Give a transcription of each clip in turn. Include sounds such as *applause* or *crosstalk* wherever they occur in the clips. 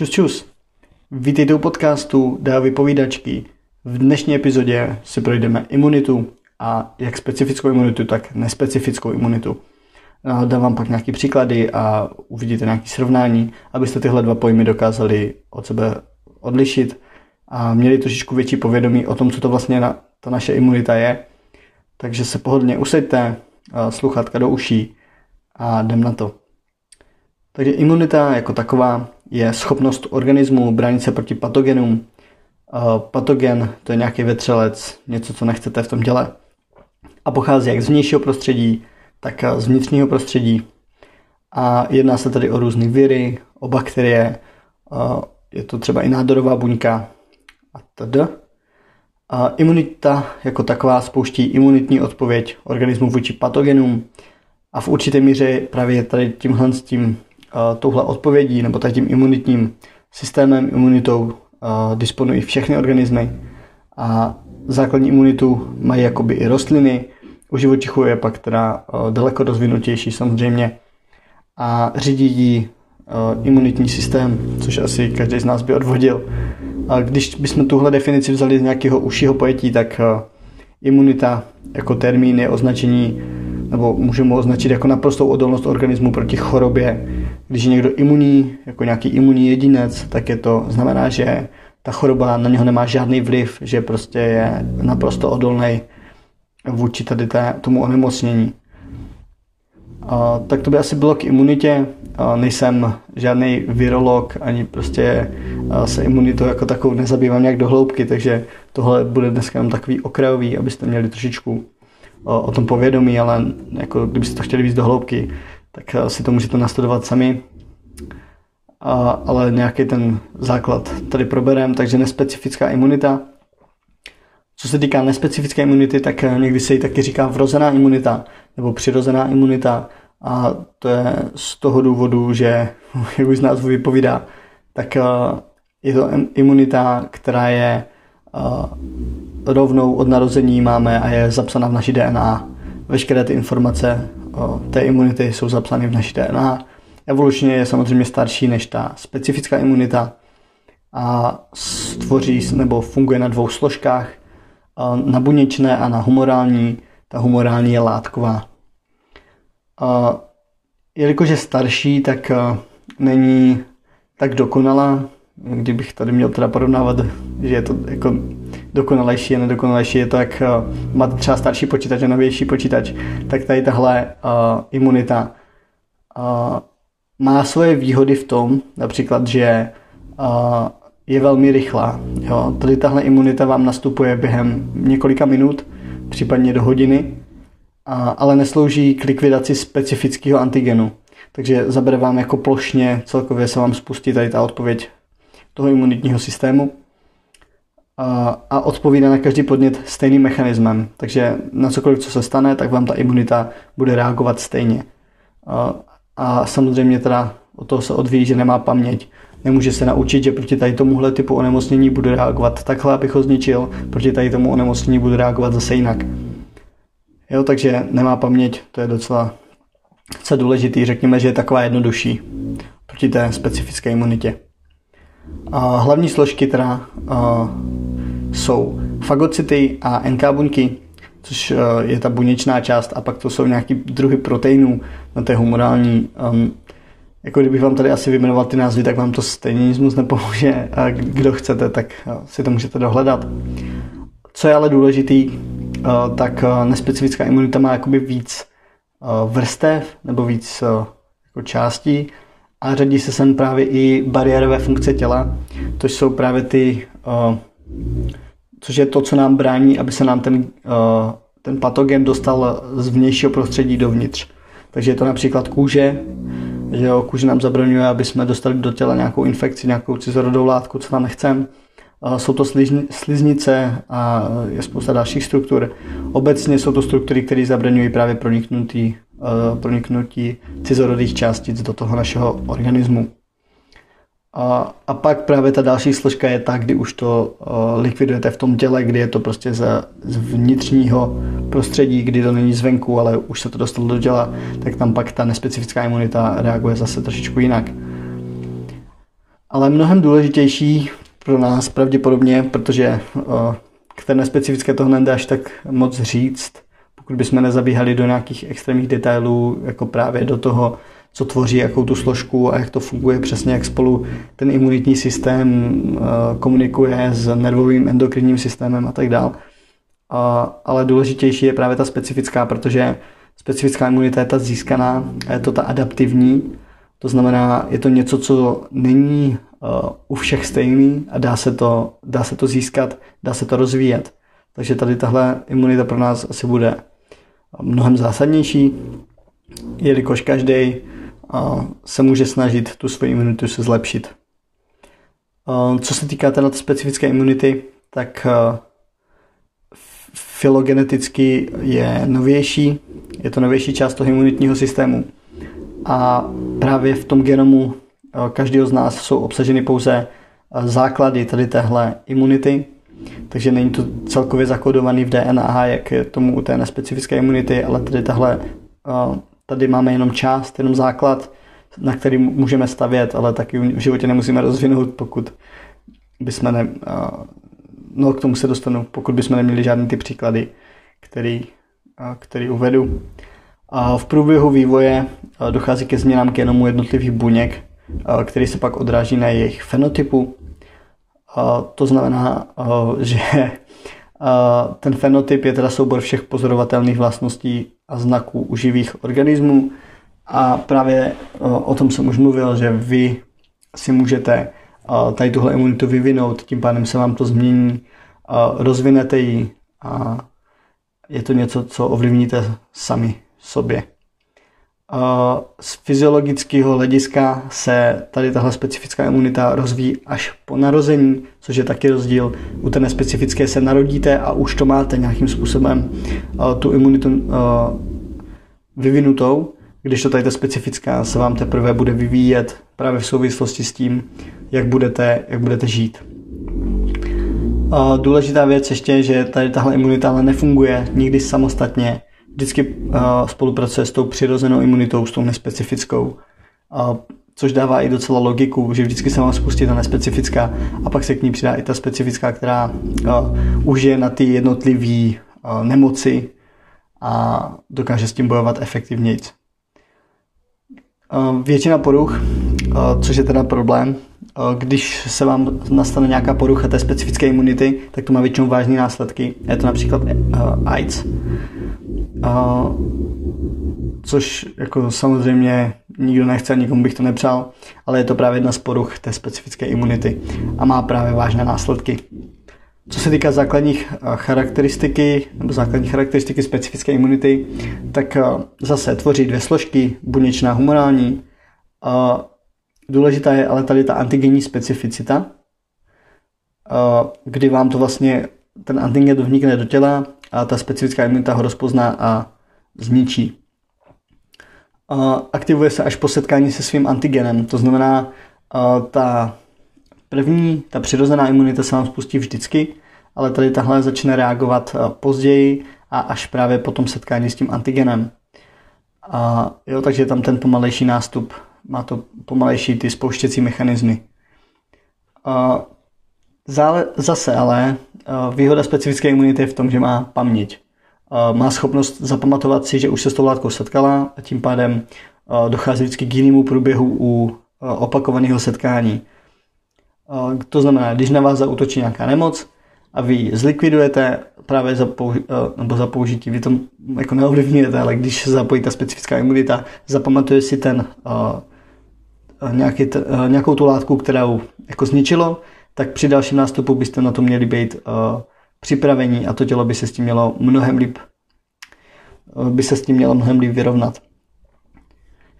Čus čus. Vítejte u podcastu Dá vypovídačky. V dnešní epizodě si projdeme imunitu a jak specifickou imunitu, tak nespecifickou imunitu. Dám vám pak nějaké příklady a uvidíte nějaké srovnání, abyste tyhle dva pojmy dokázali od sebe odlišit a měli trošičku větší povědomí o tom, co to vlastně na, ta naše imunita je. Takže se pohodlně usaďte, sluchátka do uší a jdem na to. Takže imunita jako taková je schopnost organismu bránit se proti patogenům. Patogen to je nějaký vetřelec, něco, co nechcete v tom těle. A pochází jak z vnějšího prostředí, tak z vnitřního prostředí. A jedná se tady o různé viry, o bakterie, je to třeba i nádorová buňka a td. A imunita jako taková spouští imunitní odpověď organismu vůči patogenům a v určité míře právě tady tímhle s tím touhle odpovědí nebo tím imunitním systémem, imunitou disponují všechny organismy a základní imunitu mají jakoby i rostliny, u živočichů je pak teda daleko rozvinutější samozřejmě a řídí ji imunitní systém, což asi každý z nás by odvodil. A když bychom tuhle definici vzali z nějakého užšího pojetí, tak imunita jako termín je označení, nebo můžeme označit jako naprostou odolnost organismu proti chorobě, když je někdo imunní, jako nějaký imunní jedinec, tak je to, znamená, že ta choroba na něho nemá žádný vliv, že prostě je naprosto odolný vůči tady té, tomu onemocnění. A, tak to by asi bylo k imunitě. A, nejsem žádný virolog, ani prostě se imunitou jako takovou nezabývám nějak do hloubky, takže tohle bude dneska jenom takový okrajový, abyste měli trošičku o, o tom povědomí, ale jako kdybyste to chtěli víc do hloubky, tak eh, si to můžete nastudovat sami. A, ale nějaký ten základ tady proberem, takže nespecifická imunita. Co se týká nespecifické imunity, tak eh, někdy se jí taky říká vrozená imunita nebo přirozená imunita a to je z toho důvodu, že, *laughs* jak už z názvu vypovídá, tak eh, je to imunita, která je rovnou od narození máme a je zapsaná v naší DNA. Veškeré ty informace té imunity jsou zapsány v naší DNA. Evolučně je samozřejmě starší než ta specifická imunita a stvoří nebo funguje na dvou složkách, na buněčné a na humorální. Ta humorální je látková. Jelikož je starší, tak není tak dokonalá. Kdybych tady měl teda porovnávat, že je to jako dokonalejší a nedokonalejší. Je to, jak uh, máte třeba starší počítač a novější počítač, tak tady tahle uh, imunita uh, má svoje výhody v tom, například, že uh, je velmi rychlá. Jo? Tady tahle imunita vám nastupuje během několika minut, případně do hodiny, a, ale neslouží k likvidaci specifického antigenu. Takže zabere vám jako plošně, celkově se vám spustí tady ta odpověď toho imunitního systému a odpovídá na každý podnět stejným mechanismem. Takže na cokoliv, co se stane, tak vám ta imunita bude reagovat stejně. A samozřejmě teda o toho se odvíjí, že nemá paměť. Nemůže se naučit, že proti tady tomuhle typu onemocnění bude reagovat takhle, abych ho zničil, proti tady tomu onemocnění bude reagovat zase jinak. Jo, takže nemá paměť, to je docela, docela důležitý. Řekněme, že je taková jednodušší proti té specifické imunitě. A hlavní složky teda jsou fagocity a NK buňky, což je ta buněčná část a pak to jsou nějaký druhy proteinů na té humorální. Um, jako kdybych vám tady asi vyjmenoval ty názvy, tak vám to stejně nic moc nepomůže. A kdo chcete, tak si to můžete dohledat. Co je ale důležitý, tak nespecifická imunita má jakoby víc vrstev nebo víc jako částí a řadí se sem právě i bariérové funkce těla, to jsou právě ty, což je to, co nám brání, aby se nám ten, uh, ten patogen dostal z vnějšího prostředí dovnitř. Takže je to například kůže, že jo, kůže nám zabraňuje, aby jsme dostali do těla nějakou infekci, nějakou cizorodou látku, co tam nechcem. Uh, jsou to sliznice a je spousta dalších struktur. Obecně jsou to struktury, které zabraňují právě proniknutí proniknutí cizorodých částic do toho našeho organismu. A, a pak právě ta další složka je ta, kdy už to uh, likvidujete v tom těle, kdy je to prostě ze, z vnitřního prostředí, kdy to není zvenku, ale už se to dostalo do těla, tak tam pak ta nespecifická imunita reaguje zase trošičku jinak. Ale mnohem důležitější pro nás pravděpodobně, protože k té nespecifické toho nejde až tak moc říct, pokud bychom nezabíhali do nějakých extrémních detailů, jako právě do toho, co tvoří, jakou tu složku a jak to funguje přesně, jak spolu ten imunitní systém komunikuje s nervovým endokrinním systémem a tak dále. Ale důležitější je právě ta specifická, protože specifická imunita je ta získaná je to ta adaptivní. To znamená, je to něco, co není uh, u všech stejný a dá se, to, dá se to získat, dá se to rozvíjet. Takže tady tahle imunita pro nás asi bude mnohem zásadnější, jelikož každý se může snažit tu svoji imunitu se zlepšit. Co se týká této specifické imunity, tak uh, filogeneticky je novější, je to novější část toho imunitního systému. A právě v tom genomu eh, každého z nás jsou obsaženy pouze eh, základy tady téhle imunity, takže není to celkově zakodovaný v DNA, jak je tomu u té nespecifické imunity, ale tady tahle, tady máme jenom část, jenom základ, na který můžeme stavět, ale taky v životě nemusíme rozvinout, pokud bychom ne, no k tomu se dostanu, pokud bychom neměli žádný ty příklady, který, který uvedu. A v průběhu vývoje dochází ke změnám genomu jednotlivých buněk, který se pak odráží na jejich fenotypu. A to znamená, že ten fenotyp je teda soubor všech pozorovatelných vlastností a znaků u živých organismů. A právě o tom jsem už mluvil, že vy si můžete tady tuhle imunitu vyvinout, tím pádem se vám to změní, rozvinete ji a je to něco, co ovlivníte sami sobě. Z fyziologického hlediska se tady tahle specifická imunita rozvíjí až po narození, což je taky rozdíl. U té nespecifické se narodíte a už to máte nějakým způsobem tu imunitu vyvinutou, když to tady ta specifická se vám teprve bude vyvíjet právě v souvislosti s tím, jak budete, jak budete žít. Důležitá věc ještě je, že tady tahle imunita ale nefunguje nikdy samostatně. Vždycky spolupracuje s tou přirozenou imunitou, s tou nespecifickou. Což dává i docela logiku, že vždycky se vám spustí ta nespecifická a pak se k ní přidá i ta specifická, která už je na ty jednotlivé nemoci a dokáže s tím bojovat efektivněji. Většina poruch, což je teda problém, když se vám nastane nějaká porucha té specifické imunity, tak to má většinou vážné následky. Je to například AIDS. Což jako samozřejmě nikdo nechce, nikomu bych to nepřál, ale je to právě jedna z poruch té specifické imunity a má právě vážné následky. Co se týká základních charakteristiky nebo základní charakteristiky specifické imunity, tak zase tvoří dvě složky, buněčná humorální. Důležitá je ale tady ta antigenní specificita, kdy vám to vlastně ten antigen dovnikne do těla a ta specifická imunita ho rozpozná a zničí. Aktivuje se až po setkání se svým antigenem, to znamená, ta první, ta přirozená imunita se vám spustí vždycky, ale tady tahle začne reagovat později a až právě po tom setkání s tím antigenem. A jo, takže tam ten pomalejší nástup má to pomalejší ty spouštěcí mechanismy. A zále, zase ale výhoda specifické imunity je v tom, že má paměť. Má schopnost zapamatovat si, že už se s tou látkou setkala a tím pádem dochází vždycky k jinému průběhu u opakovaného setkání. To znamená, když na vás zautočí nějaká nemoc a vy ji zlikvidujete právě za, použi- nebo za použití, vy to jako neovlivňujete, ale když se zapojí ta specifická imunita, zapamatuje si ten nějaký, nějakou tu látku, kterou jako zničilo, tak při dalším nástupu byste na to měli být uh, připravení a to tělo by se s tím mělo mnohem líp uh, by se s tím mělo mnohem líp vyrovnat.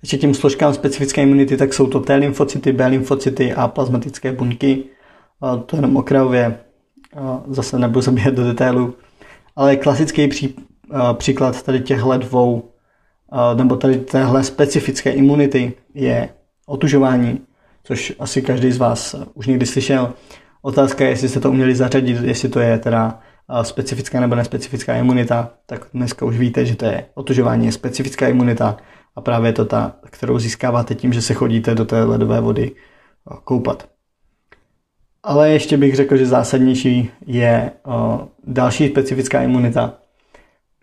Ještě tím složkám specifické imunity, tak jsou to T lymfocyty, B lymfocyty a plazmatické buňky. Uh, to jenom okrajově, uh, zase nebudu zabíhat do detailu, ale klasický pří, příklad tady těchto dvou, nebo tady téhle specifické imunity je otužování, což asi každý z vás už někdy slyšel. Otázka je, jestli jste to uměli zařadit, jestli to je teda specifická nebo nespecifická imunita, tak dneska už víte, že to je otužování, je specifická imunita a právě to ta, kterou získáváte tím, že se chodíte do té ledové vody koupat. Ale ještě bych řekl, že zásadnější je další specifická imunita,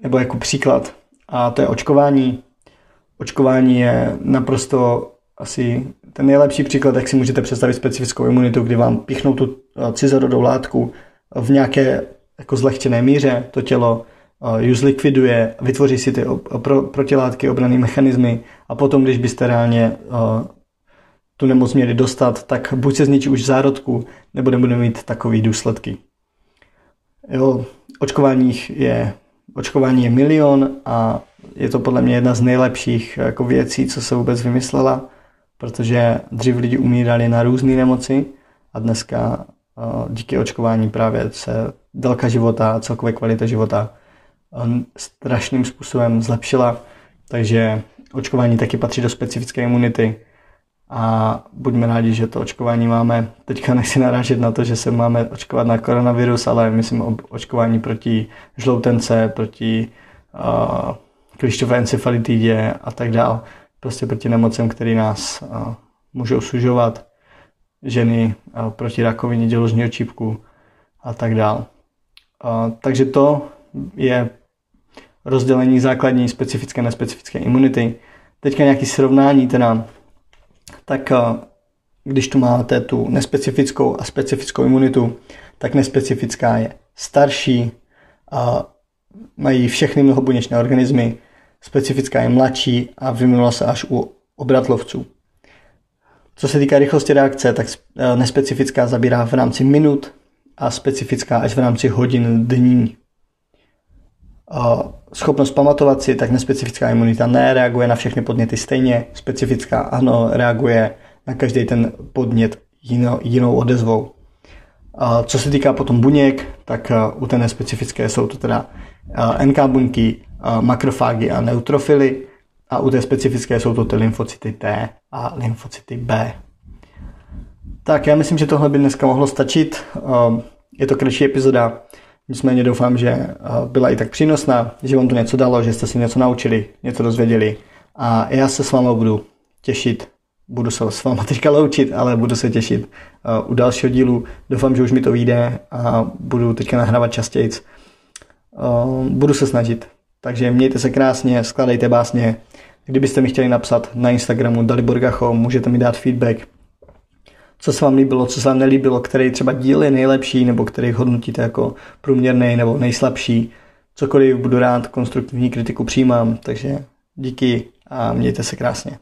nebo jako příklad, a to je očkování. Očkování je naprosto asi ten nejlepší příklad, jak si můžete představit specifickou imunitu, kdy vám píchnou tu cizorodou látku v nějaké jako zlehčené míře, to tělo ji zlikviduje, vytvoří si ty pro, protilátky, obrané mechanismy a potom, když byste reálně tu nemoc měli dostat, tak buď se zničí už v zárodku, nebo nebude mít takové důsledky. Jo, očkování je, očkování je milion a je to podle mě jedna z nejlepších jako věcí, co se vůbec vymyslela, protože dřív lidi umírali na různé nemoci a dneska díky očkování právě se délka života a celkově kvalita života strašným způsobem zlepšila, takže očkování taky patří do specifické imunity a buďme rádi, že to očkování máme. Teďka nechci narážet na to, že se máme očkovat na koronavirus, ale myslím o očkování proti žloutence, proti uh, klišťové encefalitidě a tak dál. Prostě proti nemocem, které nás uh, můžou sužovat. Ženy uh, proti rakovině děložního čípku a tak dál. Uh, takže to je rozdělení základní specifické a nespecifické imunity. Teďka nějaký srovnání teda tak eh, když tu máte tu nespecifickou a specifickou imunitu, tak nespecifická je starší, a mají všechny mnohobuněčné organismy, specifická je mladší a vyvinula se až u obratlovců. Co se týká rychlosti reakce, tak eh, nespecifická zabírá v rámci minut a specifická až v rámci hodin dní. Schopnost pamatovat si, tak nespecifická imunita nereaguje na všechny podněty stejně, specifická ano, reaguje na každý ten podnět jinou, jinou odezvou. Co se týká potom buněk, tak u té nespecifické jsou to teda NK buňky, makrofágy a neutrofily a u té specifické jsou to ty lymfocyty T a lymfocyty B. Tak já myslím, že tohle by dneska mohlo stačit. Je to kratší epizoda, Nicméně doufám, že eh, byla i tak přínosná, že vám to něco dalo, že jste si něco naučili, něco dozvěděli. A já se s vámi budu těšit, budu se s váma teďka loučit, ale budu se těšit eh, u dalšího dílu. Doufám, že už mi to vyjde a budu teďka nahrávat častěji. Eh, budu se snažit. Takže mějte se krásně, skladejte básně. Kdybyste mi chtěli napsat na Instagramu Dalibor Gacho, můžete mi dát feedback co se vám líbilo, co se vám nelíbilo, který třeba díl je nejlepší, nebo který hodnotíte jako průměrný nebo nejslabší. Cokoliv budu rád, konstruktivní kritiku přijímám, takže díky a mějte se krásně.